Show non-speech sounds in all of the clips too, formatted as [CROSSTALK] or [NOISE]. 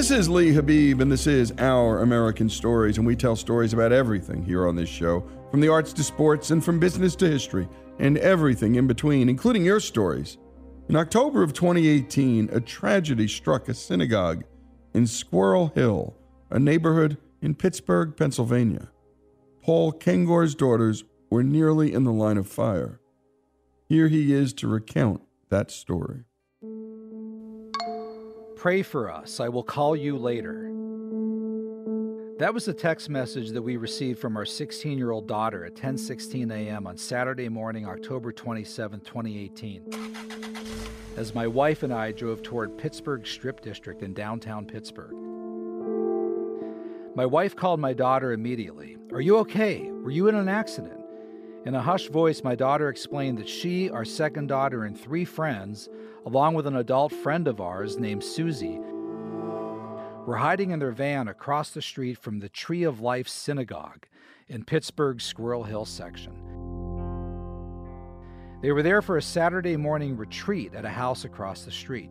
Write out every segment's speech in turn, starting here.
This is Lee Habeeb, and this is Our American Stories, and we tell stories about everything here on this show from the arts to sports, and from business to history, and everything in between, including your stories. In October of 2018, a tragedy struck a synagogue in Squirrel Hill, a neighborhood in Pittsburgh, Pennsylvania. Paul Kengor's daughters were nearly in the line of fire. Here he is to recount that story. Pray for us. I will call you later. That was the text message that we received from our 16 year old daughter at 10:16 a.m. on Saturday morning, October 27, 2018. As my wife and I drove toward Pittsburgh Strip District in downtown Pittsburgh. My wife called my daughter immediately. Are you okay? Were you in an accident? In a hushed voice, my daughter explained that she, our second daughter, and three friends, along with an adult friend of ours named Susie, were hiding in their van across the street from the Tree of Life Synagogue in Pittsburgh's Squirrel Hill section. They were there for a Saturday morning retreat at a house across the street.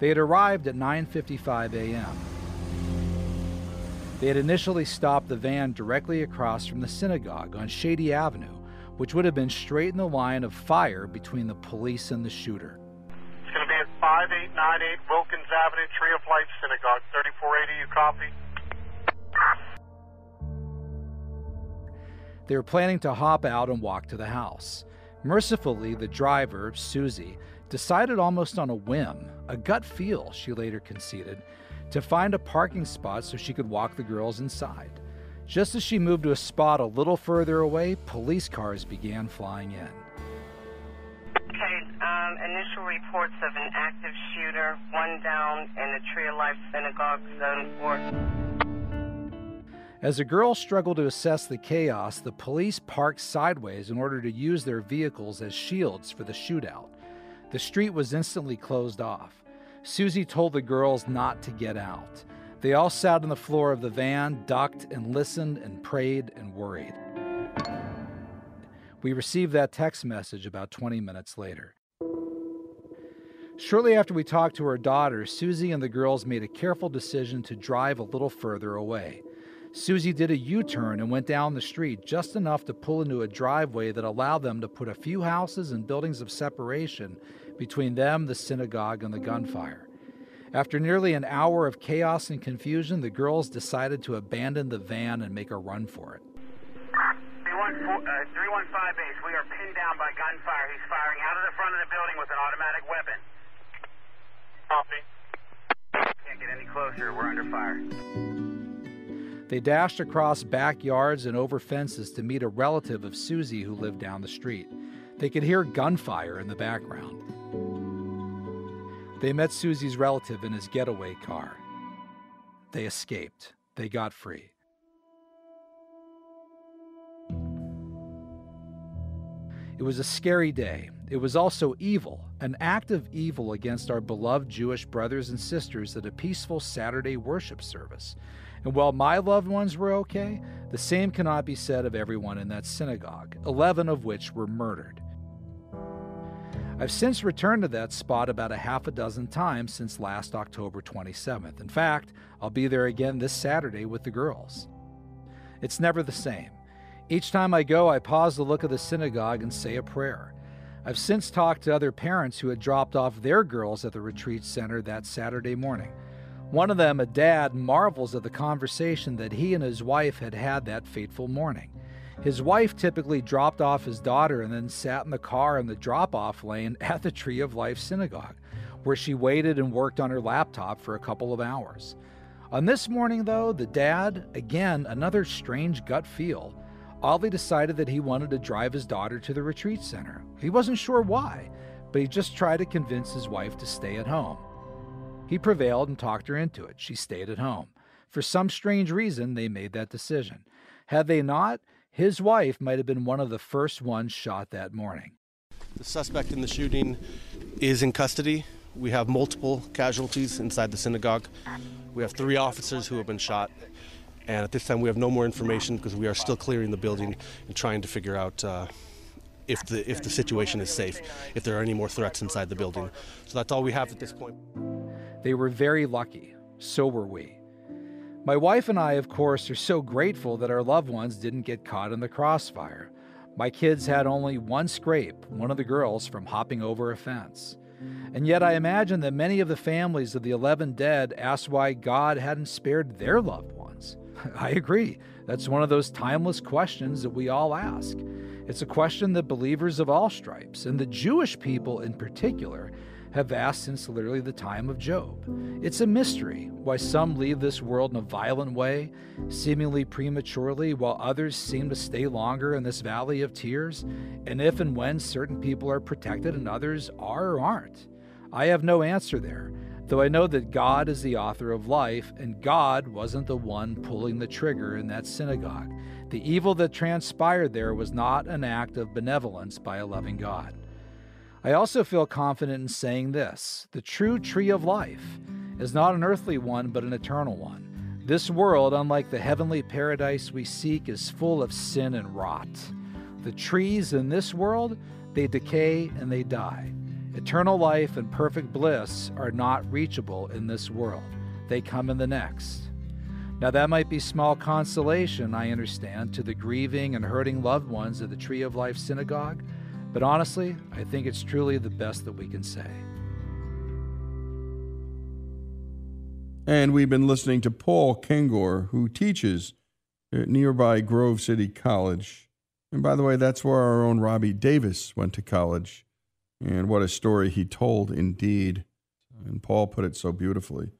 They had arrived at 9:55 a.m. They had initially stopped the van directly across from the synagogue on Shady Avenue, which would have been straight in the line of fire between the police and the shooter. It's going to be at 5898 Wilkins Avenue, Tree of Life Synagogue, 3480. You copy? They were planning to hop out and walk to the house. Mercifully, the driver, Susie, decided almost on a whim, a gut feel, she later conceded, to find a parking spot so she could walk the girls inside. Just as she moved to a spot a little further away, police cars began flying in. Okay, um, initial reports of an active shooter, one down in the Tree of Life Synagogue, Zone 4. As the girls struggled to assess the chaos, the police parked sideways in order to use their vehicles as shields for the shootout. The street was instantly closed off. Susie told the girls not to get out. They all sat on the floor of the van, ducked and listened and prayed and worried. We received that text message about 20 minutes later. Shortly after we talked to her daughter, Susie and the girls made a careful decision to drive a little further away. Susie did a U turn and went down the street just enough to pull into a driveway that allowed them to put a few houses and buildings of separation between them, the synagogue, and the gunfire. After nearly an hour of chaos and confusion, the girls decided to abandon the van and make a run for it. 315 uh, base, we are pinned down by gunfire. He's firing out of the front of the building with an automatic weapon. Copy. Can't get any closer. We're under fire. They dashed across backyards and over fences to meet a relative of Susie who lived down the street. They could hear gunfire in the background. They met Susie's relative in his getaway car. They escaped. They got free. It was a scary day. It was also evil, an act of evil against our beloved Jewish brothers and sisters at a peaceful Saturday worship service. And while my loved ones were okay, the same cannot be said of everyone in that synagogue, 11 of which were murdered. I've since returned to that spot about a half a dozen times since last October 27th. In fact, I'll be there again this Saturday with the girls. It's never the same. Each time I go, I pause to look at the synagogue and say a prayer. I've since talked to other parents who had dropped off their girls at the retreat center that Saturday morning. One of them, a dad, marvels at the conversation that he and his wife had had that fateful morning. His wife typically dropped off his daughter and then sat in the car in the drop off lane [LAUGHS] at the Tree of Life Synagogue, where she waited and worked on her laptop for a couple of hours. On this morning, though, the dad, again, another strange gut feel, oddly decided that he wanted to drive his daughter to the retreat center. He wasn't sure why, but he just tried to convince his wife to stay at home. He prevailed and talked her into it. She stayed at home. For some strange reason, they made that decision. Had they not, his wife might have been one of the first ones shot that morning. The suspect in the shooting is in custody. We have multiple casualties inside the synagogue. We have three officers who have been shot. And at this time, we have no more information because we are still clearing the building and trying to figure out uh, if the if the situation is safe, if there are any more threats inside the building. So that's all we have at this point. They were very lucky. So were we. My wife and I, of course, are so grateful that our loved ones didn't get caught in the crossfire. My kids had only one scrape, one of the girls from hopping over a fence. And yet, I imagine that many of the families of the 11 dead asked why God hadn't spared their loved ones. [LAUGHS] I agree. That's one of those timeless questions that we all ask. It's a question that believers of all stripes, and the Jewish people in particular, have asked since literally the time of Job. It's a mystery why some leave this world in a violent way, seemingly prematurely, while others seem to stay longer in this valley of tears, and if and when certain people are protected and others are or aren't. I have no answer there, though I know that God is the author of life, and God wasn't the one pulling the trigger in that synagogue. The evil that transpired there was not an act of benevolence by a loving God. I also feel confident in saying this the true tree of life is not an earthly one, but an eternal one. This world, unlike the heavenly paradise we seek, is full of sin and rot. The trees in this world, they decay and they die. Eternal life and perfect bliss are not reachable in this world, they come in the next. Now, that might be small consolation, I understand, to the grieving and hurting loved ones of the Tree of Life Synagogue but honestly, I think it's truly the best that we can say. And we've been listening to Paul Kengor, who teaches at nearby Grove City College. And by the way, that's where our own Robbie Davis went to college. And what a story he told, indeed. And Paul put it so beautifully.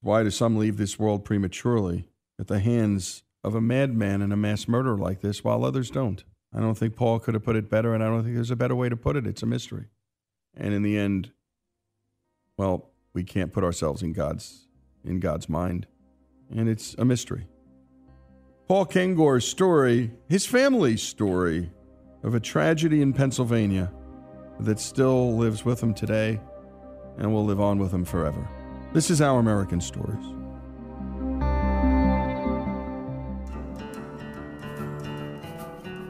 Why do some leave this world prematurely at the hands of a madman and a mass murderer like this, while others don't? I don't think Paul could have put it better, and I don't think there's a better way to put it. It's a mystery. And in the end, well, we can't put ourselves in God's in God's mind. And it's a mystery. Paul Kengor's story, his family's story of a tragedy in Pennsylvania that still lives with him today and will live on with him forever. This is Our American Stories.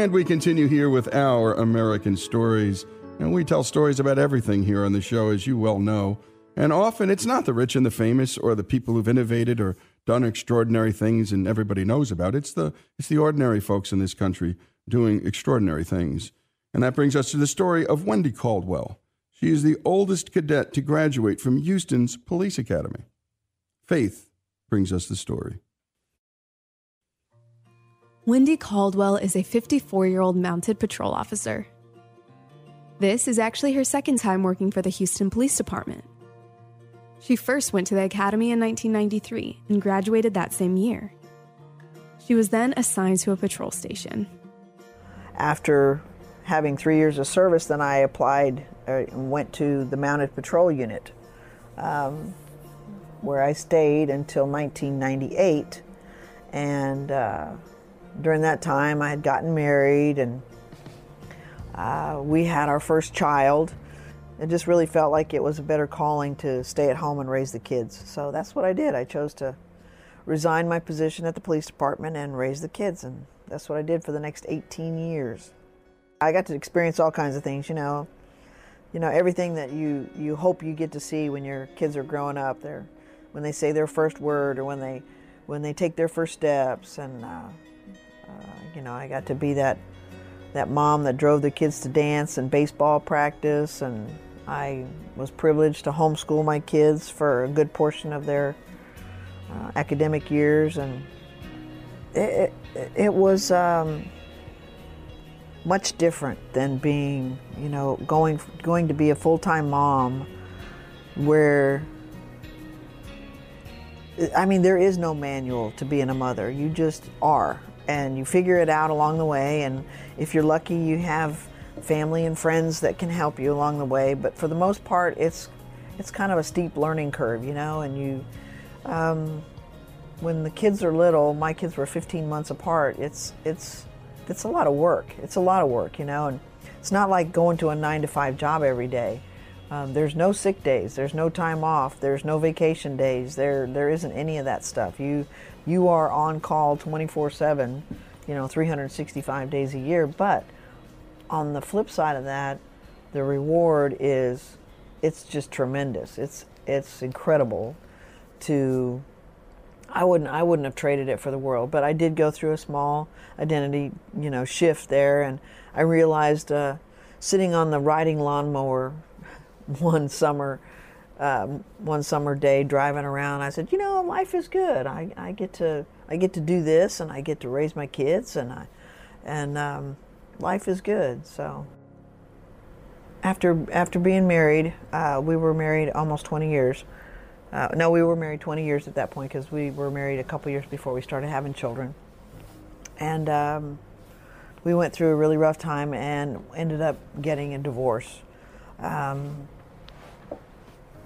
And we continue here with our American stories. And we tell stories about everything here on the show, as you well know. And often it's not the rich and the famous or the people who've innovated or done extraordinary things and everybody knows about. It's the it's the ordinary folks in this country doing extraordinary things. And that brings us to the story of Wendy Caldwell. She is the oldest cadet to graduate from Houston's Police Academy. Faith brings us the story. Wendy Caldwell is a 54 year old mounted patrol officer. This is actually her second time working for the Houston Police Department. She first went to the academy in 1993 and graduated that same year. She was then assigned to a patrol station. After having three years of service, then I applied uh, and went to the Mounted Patrol Unit, um, where I stayed until 1998. And uh, during that time, I had gotten married and uh, we had our first child. It just really felt like it was a better calling to stay at home and raise the kids. So that's what I did. I chose to resign my position at the police department and raise the kids, and that's what I did for the next 18 years. I got to experience all kinds of things, you know. You know, everything that you, you hope you get to see when your kids are growing up. They're, when they say their first word or when they, when they take their first steps. And, uh, uh, you know, I got to be that that mom that drove the kids to dance and baseball practice, and I was privileged to homeschool my kids for a good portion of their uh, academic years, and it, it, it was um, much different than being, you know, going going to be a full time mom, where I mean, there is no manual to being a mother. You just are, and you figure it out along the way. And if you're lucky, you have family and friends that can help you along the way. But for the most part, it's it's kind of a steep learning curve, you know. And you, um, when the kids are little, my kids were 15 months apart. It's it's it's a lot of work. It's a lot of work, you know. And it's not like going to a nine to five job every day. Um, there's no sick days. There's no time off. There's no vacation days. There there isn't any of that stuff. You you are on call 24/7, you know, 365 days a year. But on the flip side of that, the reward is it's just tremendous. It's it's incredible to I wouldn't I wouldn't have traded it for the world, but I did go through a small identity, you know, shift there and I realized uh, sitting on the riding lawnmower [LAUGHS] one summer, um, one summer day driving around. I said, you know, life is good. I, I get to I get to do this, and I get to raise my kids, and I and um, life is good. So after after being married, uh, we were married almost 20 years. Uh, no, we were married 20 years at that point because we were married a couple years before we started having children, and um, we went through a really rough time and ended up getting a divorce. Um,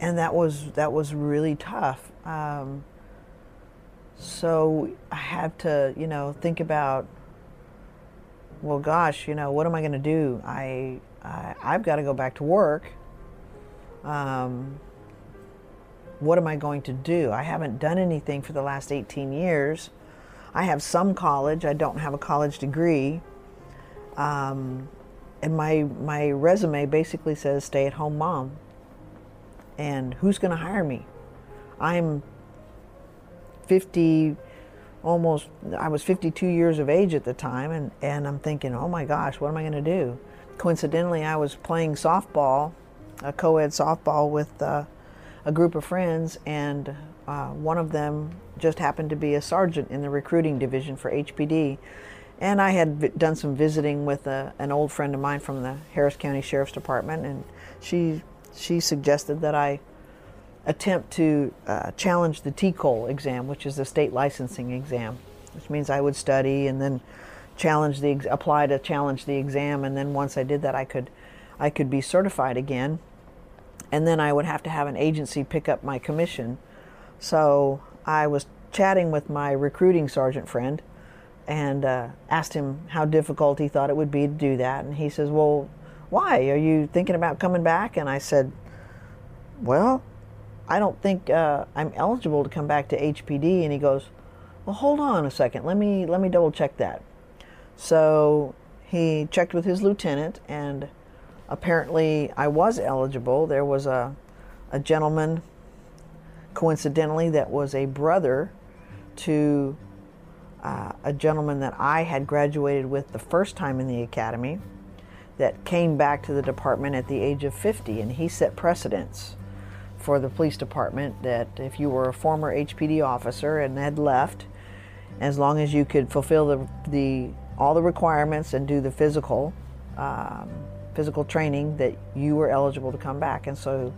and that was that was really tough. Um, so I had to, you know, think about, well, gosh, you know, what am I going to do? I, I I've got to go back to work. Um, what am I going to do? I haven't done anything for the last 18 years. I have some college. I don't have a college degree. Um, and my my resume basically says stay at home mom and who's going to hire me? I'm 50 almost i was 52 years of age at the time and, and i'm thinking oh my gosh what am i going to do? Coincidentally i was playing softball a co-ed softball with uh, a group of friends and uh, one of them just happened to be a sergeant in the recruiting division for hpd and I had done some visiting with a, an old friend of mine from the Harris County Sheriff's Department, and she she suggested that I attempt to uh, challenge the TCOLE exam, which is the state licensing exam, which means I would study and then challenge the apply to challenge the exam, and then once I did that, I could I could be certified again, and then I would have to have an agency pick up my commission. So I was chatting with my recruiting sergeant friend and uh, asked him how difficult he thought it would be to do that. And he says, Well, why? Are you thinking about coming back? And I said, Well, I don't think uh, I'm eligible to come back to HPD. And he goes, Well, hold on a second. Let me let me double check that. So he checked with his lieutenant, and apparently I was eligible. There was a a gentleman, coincidentally, that was a brother to uh, a gentleman that I had graduated with the first time in the academy that came back to the department at the age of 50, and he set precedents for the police department that if you were a former HPD officer and had left, as long as you could fulfill the, the all the requirements and do the physical um, physical training, that you were eligible to come back. And so,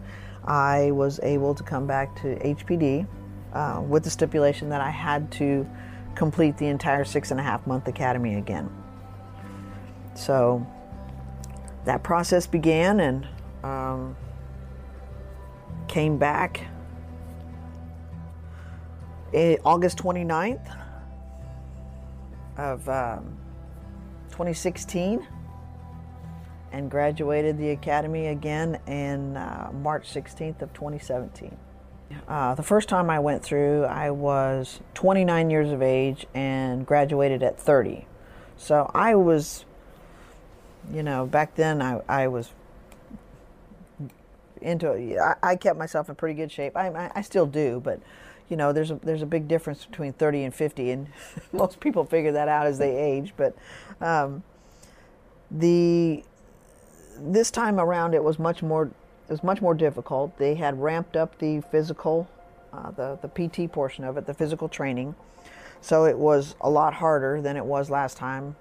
I was able to come back to HPD uh, with the stipulation that I had to complete the entire six and a half month academy again. So that process began and um, came back in August 29th of um, 2016 and graduated the academy again in uh, March 16th of 2017. Uh, the first time I went through, I was 29 years of age and graduated at 30. So I was, you know, back then I, I was into I, kept myself in pretty good shape. I, I, I still do, but you know, there's a there's a big difference between 30 and 50, and [LAUGHS] most people figure that out as they age. But um, the this time around, it was much more it was much more difficult. They had ramped up the physical, uh, the the PT portion of it, the physical training, so it was a lot harder than it was last time.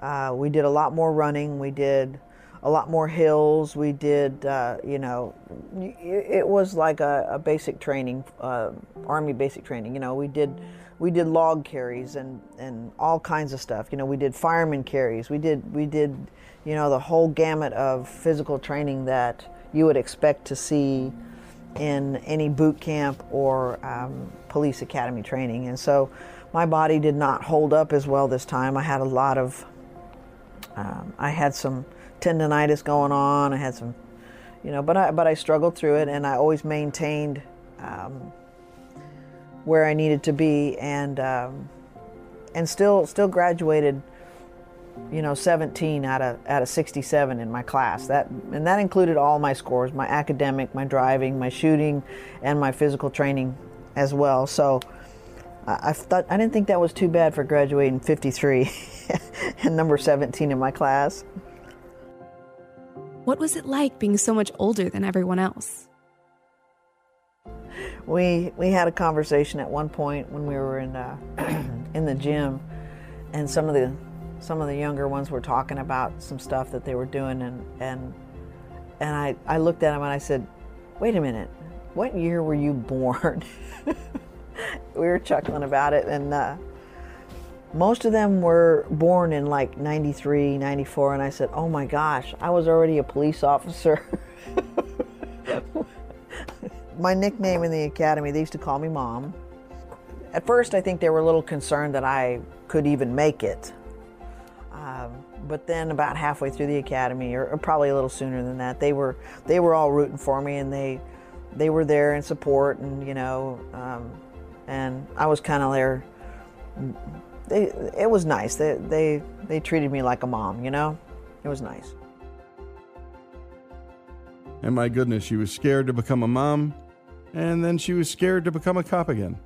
Uh, we did a lot more running. We did a lot more hills. We did, uh, you know, it, was like a, a basic training, uh, army basic training. You know, we did we did log carries and and all kinds of stuff. You know, we did fireman carries. We did we did, you know, the whole gamut of physical training that you would expect to see in any boot camp or um, police academy training. And so my body did not hold up as well this time. I had a lot of, um, I had some tendonitis going on. I had some, you know, but I, but I struggled through it and I always maintained um, where I needed to be and, um, and still, still graduated you know 17 out of out of 67 in my class that and that included all my scores my academic my driving my shooting and my physical training as well so I, I thought I didn't think that was too bad for graduating 53 [LAUGHS] and number 17 in my class. What was it like being so much older than everyone else? We we had a conversation at one point when we were in uh, [CLEARS THROAT] in the gym and some of the some of the younger ones were talking about some stuff that they were doing and and and I, I looked at them and I said, wait a minute, what year were you born? [LAUGHS] we were chuckling about it and uh, most of them were born in like 93, 94 and I said, oh my gosh, I was already a police officer. [LAUGHS] my nickname in the academy, they used to call me mom. At first, I think they were a little concerned that I could even make it. Um, but then about halfway through the academy, or, or, probably a little sooner than that, they were they were all rooting for me, and they they were there in support, and you know, um, and I was kind of there. They, it was nice. They, they they treated me like a mom, you know. It was nice. And my goodness, she was scared to become a mom, and then she was scared to become a cop again.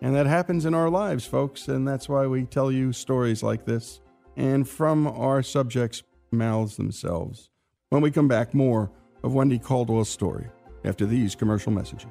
And that happens in our lives, folks, and that's why we tell you stories like this and from our subjects' mouths themselves. When we come back, more of Wendy Caldwell's story after these commercial messages.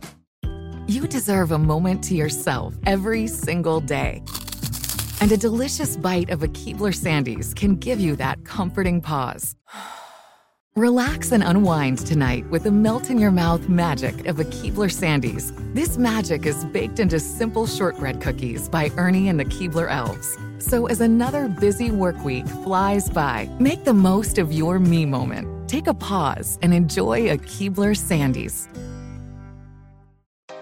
You deserve a moment to yourself every single day. And a delicious bite of a Keebler Sandies can give you that comforting pause. [SIGHS] Relax and unwind tonight with the melt in your mouth magic of a Keebler Sandies. This magic is baked into simple shortbread cookies by Ernie and the Keebler Elves. So as another busy work week flies by, make the most of your me moment. Take a pause and enjoy a Keebler Sandies.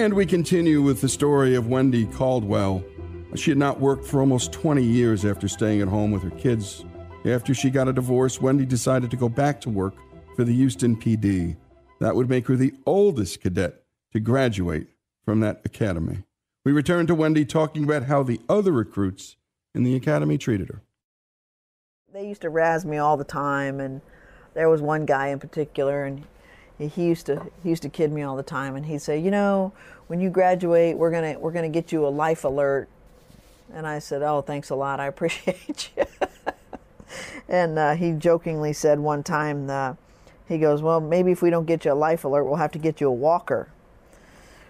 And we continue with the story of Wendy Caldwell. She had not worked for almost 20 years after staying at home with her kids. After she got a divorce, Wendy decided to go back to work for the Houston PD. That would make her the oldest cadet to graduate from that academy. We return to Wendy talking about how the other recruits in the academy treated her. They used to razz me all the time, and there was one guy in particular, and he used to he used to kid me all the time, and he'd say, you know, when you graduate, we're gonna we're gonna get you a life alert, and I said, oh, thanks a lot, I [LAUGHS] appreciate you. and uh, he jokingly said one time, uh, he goes, well, maybe if we don't get you a life alert, we'll have to get you a walker.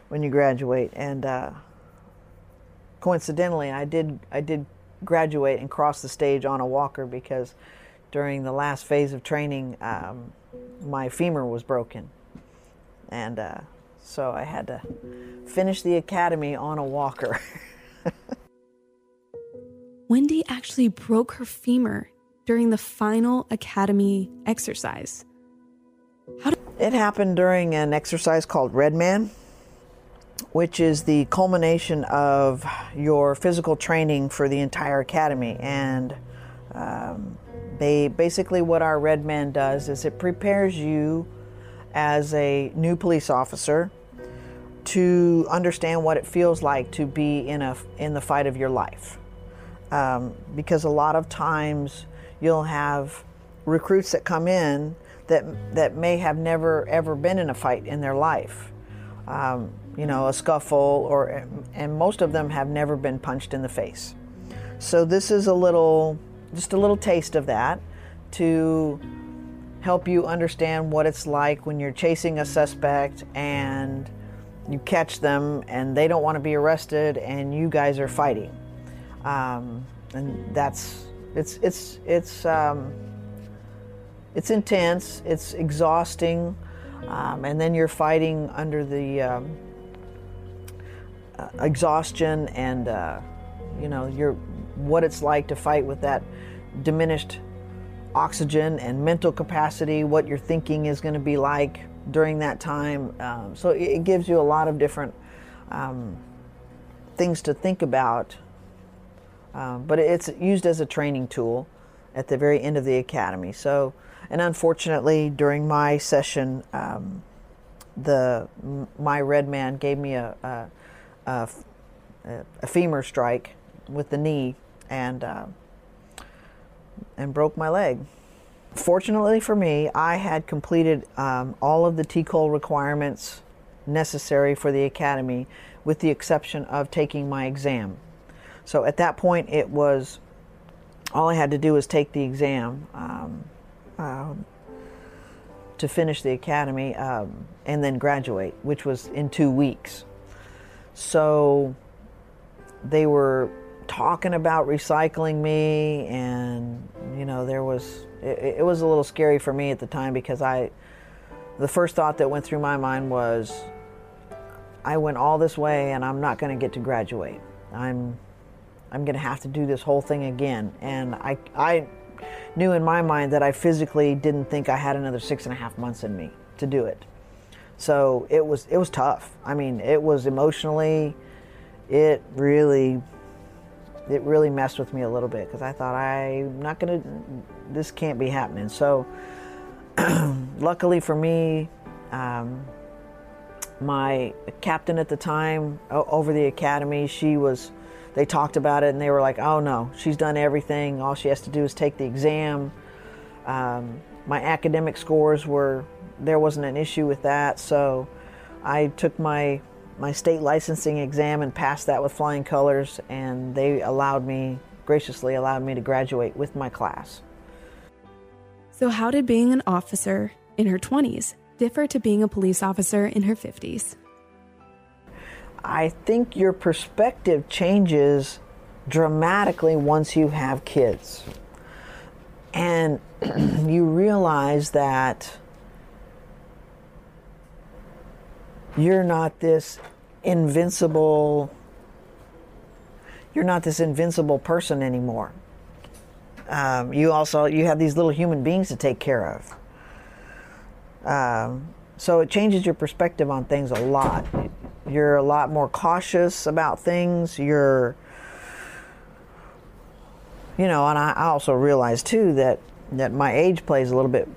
when you graduate. And uh, coincidentally, I did I did graduate and cross the stage on a walker because during the last phase of training, um, my femur was broken, and uh, so I had to finish the academy on a walker. [LAUGHS] Wendy actually broke her femur during the final academy exercise. How did- it happened during an exercise called Red Man, which is the culmination of your physical training for the entire academy. And um, they basically what our red man does is it prepares you as a new police officer to understand what it feels like to be in a in the fight of your life. Um, because a lot of times you'll have recruits that come in that that may have never ever been in a fight in their life. Um, you know, a scuffle, or and most of them have never been punched in the face. So this is a little, just a little taste of that to help you understand what it's like when you're chasing a suspect and you catch them and they don't want to be arrested and you guys are fighting. Um, and that's it's it's it's um, it's intense. It's exhausting, um, and then you're fighting under the um, uh, exhaustion and uh, you know you're what it's like to fight with that diminished oxygen and mental capacity. What your thinking is going to be like during that time. Um, so it, gives you a lot of different um, things to think about. Um, but it's used as a training tool at the very end of the academy. So, and unfortunately, during my session, um, the my red man gave me a a, a, a femur strike with the knee and uh, and broke my leg. Fortunately for me, I had completed um, all of the TCOLE requirements necessary for the academy, with the exception of taking my exam. So at that point, it was all I had to do was take the exam um, uh, to finish the academy um, and then graduate, which was in two weeks. So they were talking about recycling me, and you know, there was it, it was a little scary for me at the time because I, the first thought that went through my mind was, I went all this way and I'm not going to get to graduate. I'm I'm going to have to do this whole thing again. And I, I knew in my mind that I physically didn't think I had another six and a half months in me to do it. So it was, it was tough. I mean, it was emotionally, it really, it really messed with me a little bit because I thought I'm not to, this can't be happening. So [CLEARS THROAT] luckily for me, um, my captain at the time over the academy, she was they talked about it and they were like, oh no, she's done everything. All she has to do is take the exam. Um, my academic scores were, there wasn't an issue with that. So I took my, my state licensing exam and passed that with flying colors, and they allowed me, graciously allowed me to graduate with my class. So, how did being an officer in her 20s differ to being a police officer in her 50s? I think your perspective changes dramatically once you have kids. And [CLEARS THROAT] you realize that you're not this invincible you're not this invincible person anymore. Um, you also you have these little human beings to take care of. Um, so it changes your perspective on things a lot. You're a lot more cautious about things. You're, you know, and I also realize too that that my age plays a little bit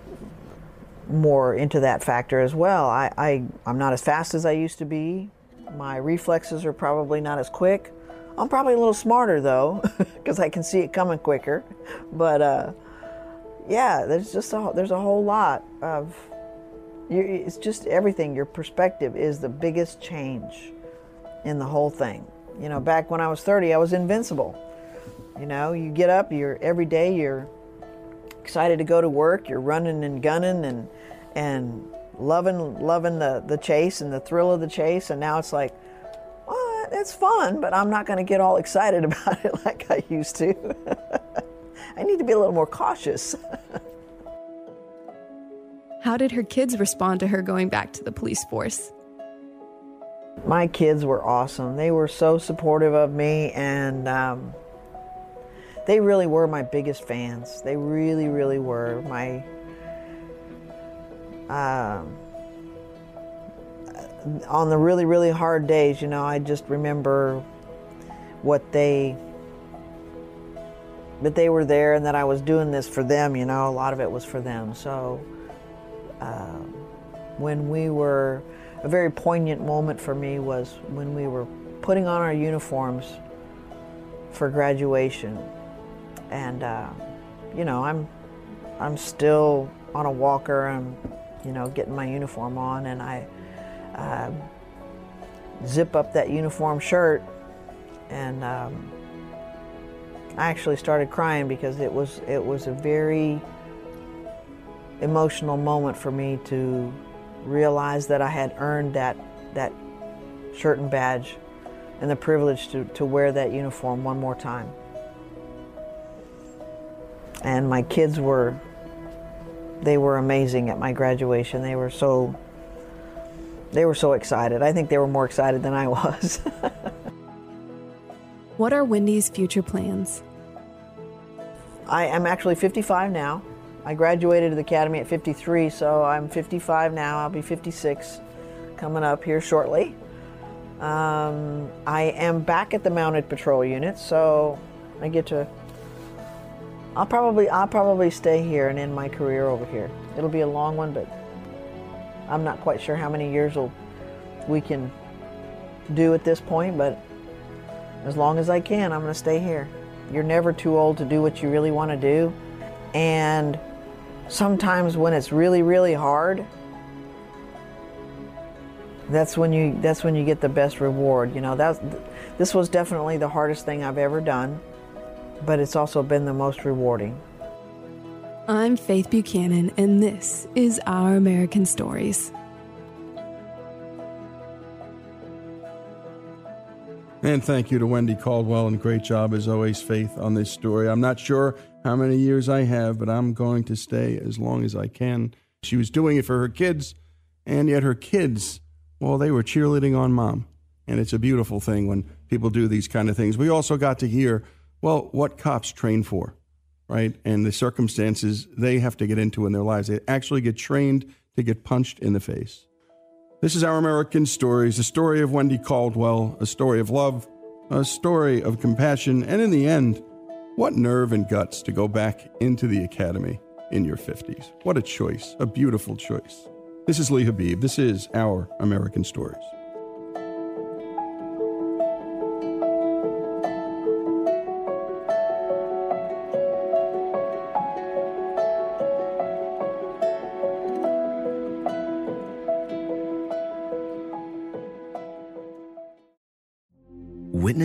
more into that factor as well. I, I I'm not as fast as I used to be. My reflexes are probably not as quick. I'm probably a little smarter though, [LAUGHS] because I can see it coming quicker. But uh, yeah, there's just a, there's a whole lot of you, it's just everything. Your perspective is the biggest change in the whole thing. You know, back when I was 30, I was invincible. You know, you get up, you're every day, you're excited to go to work, you're running and gunning, and and loving loving the the chase and the thrill of the chase, and now it's like, well, it's fun, but I'm not going to get all excited [LAUGHS] about it like I used to. [LAUGHS] I need to be a little more cautious. [LAUGHS] How did her kids respond to her going back to the police force? My kids were awesome. They were so supportive of me, and um, they really were my biggest fans. They really, really were my. Um, on the really, really hard days, you know, I just remember what they that they were there and that I was doing this for them. You know, a lot of it was for them. So uh, when we were a very poignant moment for me was when we were putting on our uniforms for graduation, and uh, you know, I'm I'm still on a walker. I'm you know getting my uniform on, and I uh, zip up that uniform shirt, and um, I actually started crying because it was it was a very emotional moment for me to realize that I had earned that that shirt and badge and the privilege to, to wear that uniform one more time. And my kids were they were amazing at my graduation. They were so they were so excited. I think they were more excited than I was. [LAUGHS] what are Wendy's future plans? I am actually 55 now. I graduated of the academy at 53, so I'm 55 now. I'll be 56 coming up here shortly. Um, I am back at the mounted patrol unit, so I get to. I'll probably I'll probably stay here and end my career over here. It'll be a long one, but I'm not quite sure how many years will we can do at this point. But as long as I can, I'm going to stay here. You're never too old to do what you really want to do, and sometimes when it's really really hard that's when you that's when you get the best reward you know that's this was definitely the hardest thing i've ever done but it's also been the most rewarding i'm faith buchanan and this is our american stories And thank you to Wendy Caldwell, and great job as always, Faith, on this story. I'm not sure how many years I have, but I'm going to stay as long as I can. She was doing it for her kids, and yet her kids, well, they were cheerleading on mom. And it's a beautiful thing when people do these kind of things. We also got to hear, well, what cops train for, right? And the circumstances they have to get into in their lives. They actually get trained to get punched in the face. This is Our American Stories, a story of Wendy Caldwell, a story of love, a story of compassion, and in the end, what nerve and guts to go back into the academy in your 50s. What a choice, a beautiful choice. This is Lee Habeeb. This is Our American Stories.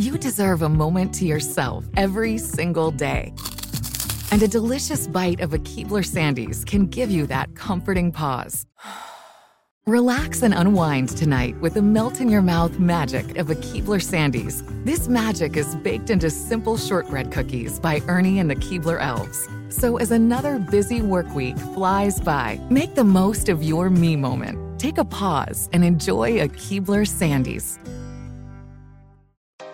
You deserve a moment to yourself every single day. And a delicious bite of a Keebler Sandies can give you that comforting pause. [SIGHS] Relax and unwind tonight with the melt in your mouth magic of a Keebler Sandies. This magic is baked into simple shortbread cookies by Ernie and the Keebler Elves. So as another busy work week flies by, make the most of your me moment. Take a pause and enjoy a Keebler Sandies.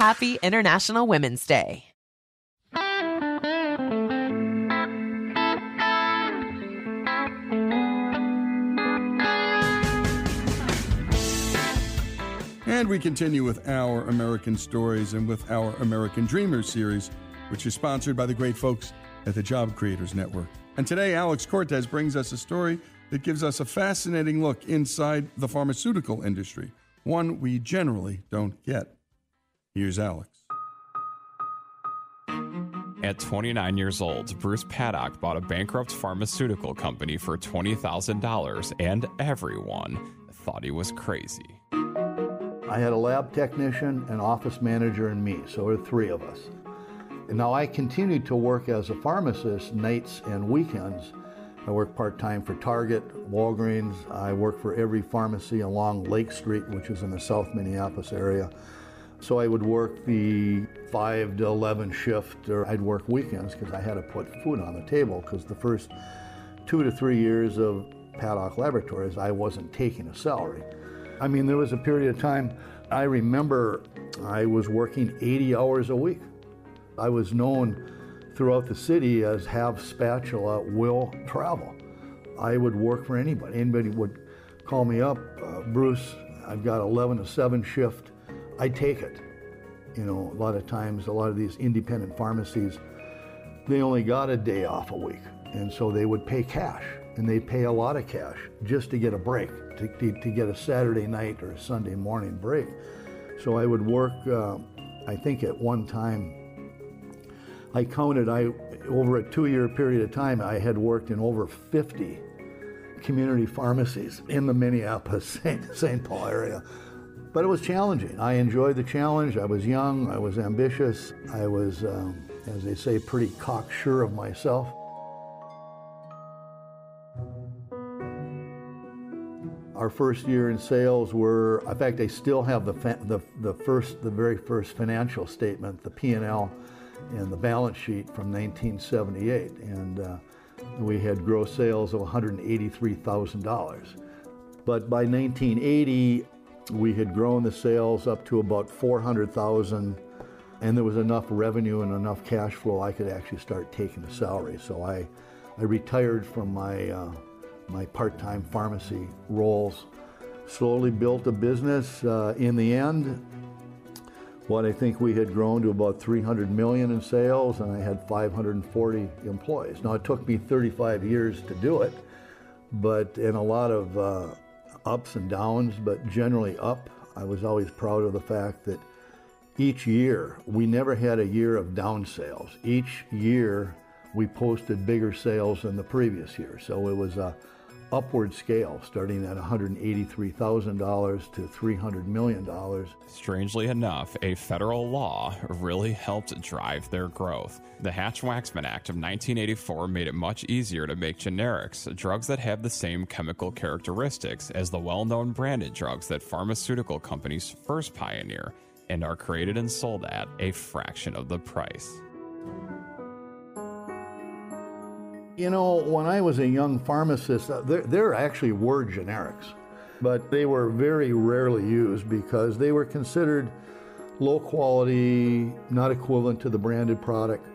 Happy International Women's Day. And we continue with our American stories and with our American Dreamers series, which is sponsored by the great folks at the Job Creators Network. And today, Alex Cortez brings us a story that gives us a fascinating look inside the pharmaceutical industry, one we generally don't get. Here's Alex. At 29 years old, Bruce Paddock bought a bankrupt pharmaceutical company for $20,000, and everyone thought he was crazy. I had a lab technician, an office manager, and me, so there were three of us. And now I continued to work as a pharmacist nights and weekends. I worked part time for Target, Walgreens. I worked for every pharmacy along Lake Street, which is in the South Minneapolis area. So I would work the 5 to 11 shift, or I'd work weekends because I had to put food on the table. Because the first two to three years of Paddock Laboratories, I wasn't taking a salary. I mean, there was a period of time I remember I was working 80 hours a week. I was known throughout the city as have spatula will travel. I would work for anybody. Anybody would call me up, uh, Bruce, I've got 11 to 7 shift. I'd take it. You know, a lot of times, a lot of these independent pharmacies, they only got a day off a week. And so they would pay cash, and they pay a lot of cash just to get a break, to, to, to get a Saturday night or a Sunday morning break. So I would work, uh, I think at one time, I counted, I over a two-year period of time, I had worked in over 50 community pharmacies in the Minneapolis, [LAUGHS] St. Paul area. But it was challenging. I enjoyed the challenge. I was young, I was ambitious, I was, um, as they say, pretty cocksure of myself. Our first year in sales were, in fact, I still have the, the, the first, the very first financial statement, the P&L and the balance sheet from 1978. And uh, we had gross sales of $183,000. But by 1980, we had grown the sales up to about 400,000 and there was enough revenue and enough cash flow I could actually start taking a salary. So I, I retired from my, uh, my part-time pharmacy roles, slowly built a business. Uh, in the end, what I think we had grown to about 300 million in sales, and I had 540 employees. Now it took me 35 years to do it, but in a lot of uh, ups and downs, but generally up. I was always proud of the fact that each year, we never had a year of down sales. Each year, we posted bigger sales than the previous year. So it was a upward scale, starting at $183,000 to $300 million. Strangely enough, a federal law really helped drive their growth. The Hatch Waxman Act of 1984 made it much easier to make generics, drugs that have the same chemical characteristics as the well known branded drugs that pharmaceutical companies first pioneer and are created and sold at a fraction of the price. You know, when I was a young pharmacist, uh, there, there actually were generics, but they were very rarely used because they were considered low quality, not equivalent to the branded product.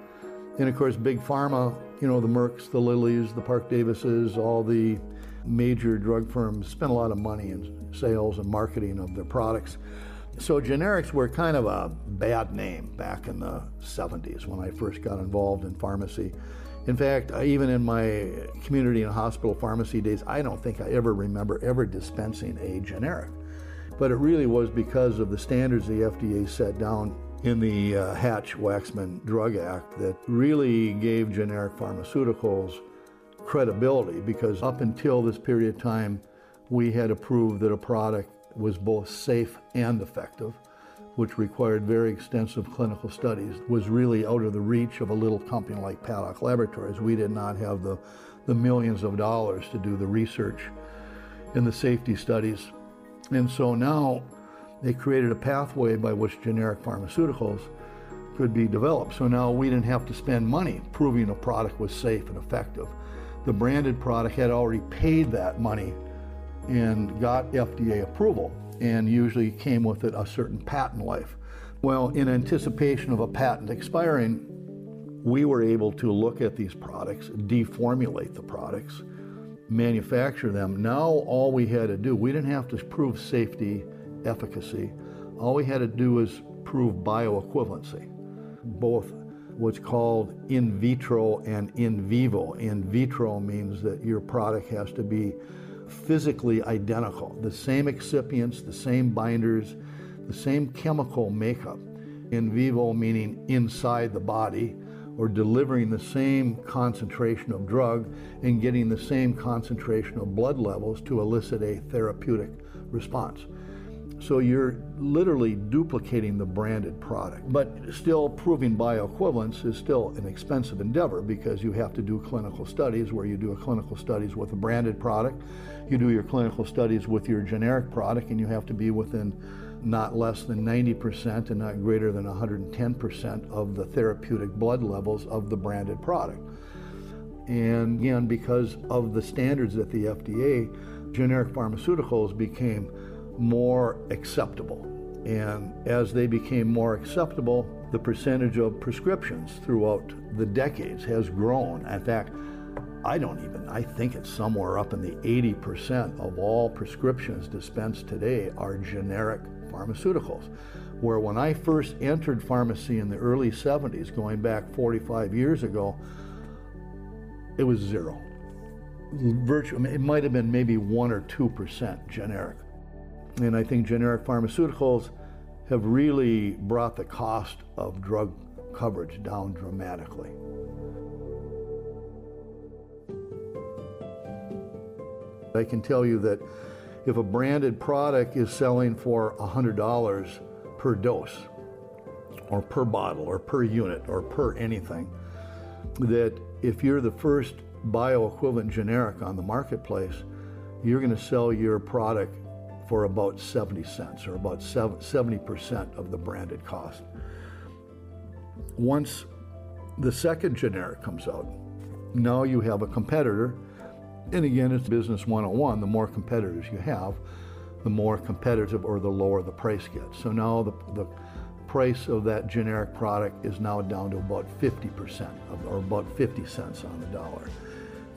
And of course, big pharma, you know, the Mercks, the Lillys, the Parke Davises, all the major drug firms spent a lot of money in sales and marketing of their products. So generics were kind of a bad name back in the 70s when I first got involved in pharmacy. In fact, even in my community and hospital pharmacy days, I don't think I ever remember ever dispensing a generic. But it really was because of the standards the FDA set down in the uh, Hatch Waxman Drug Act that really gave generic pharmaceuticals credibility because up until this period of time, we had approved that a product was both safe and effective, which required very extensive clinical studies, was really out of the reach of a little company like Paddock Laboratories. We did not have the, the millions of dollars to do the research and the safety studies. And so now they created a pathway by which generic pharmaceuticals could be developed. So now we didn't have to spend money proving a product was safe and effective. The branded product had already paid that money and got FDA approval and usually came with it a certain patent life. Well, in anticipation of a patent expiring, we were able to look at these products, deformulate the products, manufacture them. Now, all we had to do, we didn't have to prove safety, efficacy. All we had to do was prove bioequivalency, both what's called in vitro and in vivo. In vitro means that your product has to be physically identical. The same excipients, the same binders, the same chemical makeup. In vivo meaning inside the body, or delivering the same concentration of drug and getting the same concentration of blood levels to elicit a therapeutic response. So you're literally duplicating the branded product. But still, proving bioequivalence is still an expensive endeavor because you have to do clinical studies where you do a clinical studies with a branded product, you do your clinical studies with your generic product, and you have to be within not less than 90% and not greater than 110% of the therapeutic blood levels of the branded product. And again, because of the standards at the FDA, generic pharmaceuticals became more acceptable. And as they became more acceptable, the percentage of prescriptions throughout the decades has grown. In fact, I don't even, I think it's somewhere up in the 80% of all prescriptions dispensed today are generic pharmaceuticals. Where when I first entered pharmacy in the early 70s, going back 45 years ago, it was zero. Virtually, it might have been maybe 1 or 2% generic. And I think generic pharmaceuticals have really brought the cost of drug coverage down dramatically. I can tell you that if a branded product is selling for $100 per dose, or per bottle, or per unit, or per anything, that if you're the first bioequivalent generic on the marketplace, you're going to sell your product for about 70 cents or about 70% of the branded cost. Once the second generic comes out, now you have a competitor. And again, it's business 101. The more competitors you have, the more competitive or the lower the price gets. So now the, the price of that generic product is now down to about 50% of, or about 50 cents on the dollar.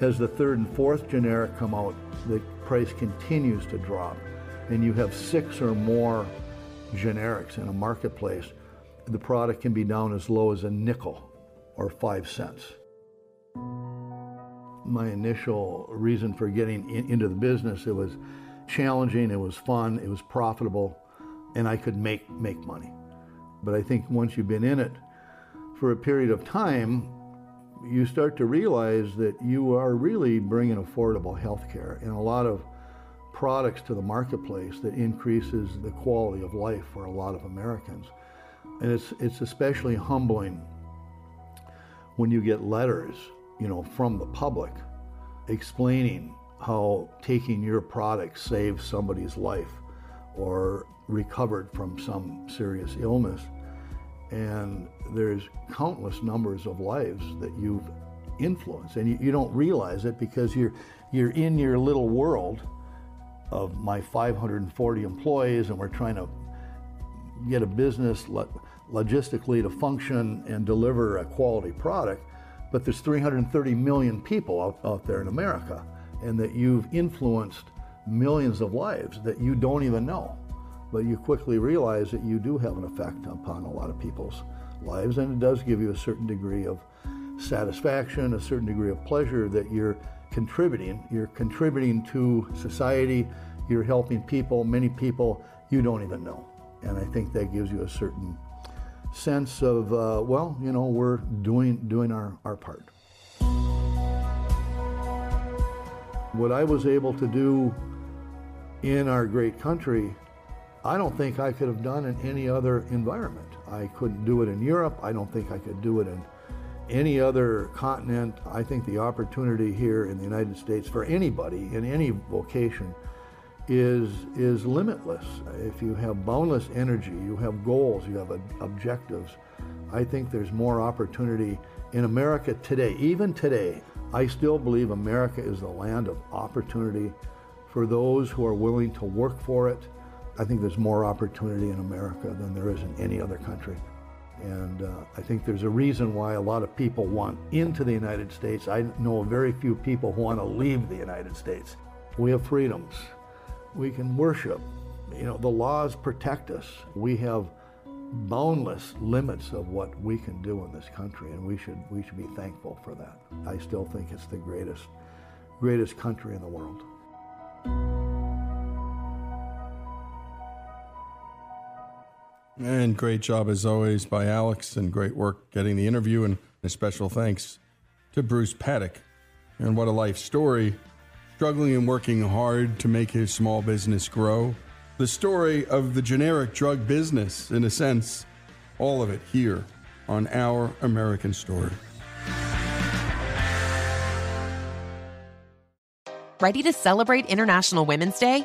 As the third and fourth generic come out, the price continues to drop and you have six or more generics in a marketplace, the product can be down as low as a nickel or five cents. My initial reason for getting in, into the business, it was challenging, it was fun, it was profitable, and I could make, make money. But I think once you've been in it for a period of time, you start to realize that you are really bringing affordable health care. And a lot of products to the marketplace that increases the quality of life for a lot of Americans. And it's, it's especially humbling when you get letters, you know, from the public explaining how taking your product saved somebody's life or recovered from some serious illness. And there's countless numbers of lives that you've influenced and you, you don't realize it because you're, you're in your little world of my 540 employees, and we're trying to get a business logistically to function and deliver a quality product. But there's 330 million people out, out there in America, and that you've influenced millions of lives that you don't even know. But you quickly realize that you do have an effect upon a lot of people's lives, and it does give you a certain degree of satisfaction, a certain degree of pleasure that you're contributing. You're contributing to society, you're helping people, many people you don't even know. And I think that gives you a certain sense of, uh, well, you know, we're doing, doing our, our part. What I was able to do in our great country, I don't think I could have done in any other environment. I couldn't do it in Europe. I don't think I could do it in any other continent, I think the opportunity here in the United States for anybody in any vocation is, is limitless. If you have boundless energy, you have goals, you have objectives, I think there's more opportunity in America today. Even today, I still believe America is the land of opportunity for those who are willing to work for it. I think there's more opportunity in America than there is in any other country. And uh, I think there's a reason why a lot of people want into the United States. I know very few people who want to leave the United States. We have freedoms. We can worship. You know, the laws protect us. We have boundless limits of what we can do in this country, and we should we should be thankful for that. I still think it's the greatest greatest country in the world. And great job as always by Alex, and great work getting the interview. And a special thanks to Bruce Paddock. And what a life story, struggling and working hard to make his small business grow. The story of the generic drug business, in a sense, all of it here on Our American Story. Ready to celebrate International Women's Day?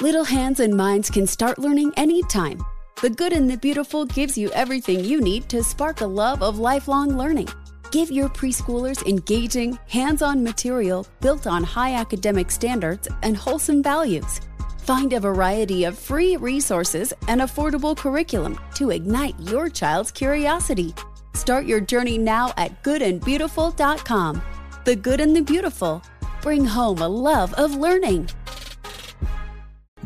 Little hands and minds can start learning anytime. The Good and the Beautiful gives you everything you need to spark a love of lifelong learning. Give your preschoolers engaging, hands on material built on high academic standards and wholesome values. Find a variety of free resources and affordable curriculum to ignite your child's curiosity. Start your journey now at goodandbeautiful.com. The Good and the Beautiful. Bring home a love of learning.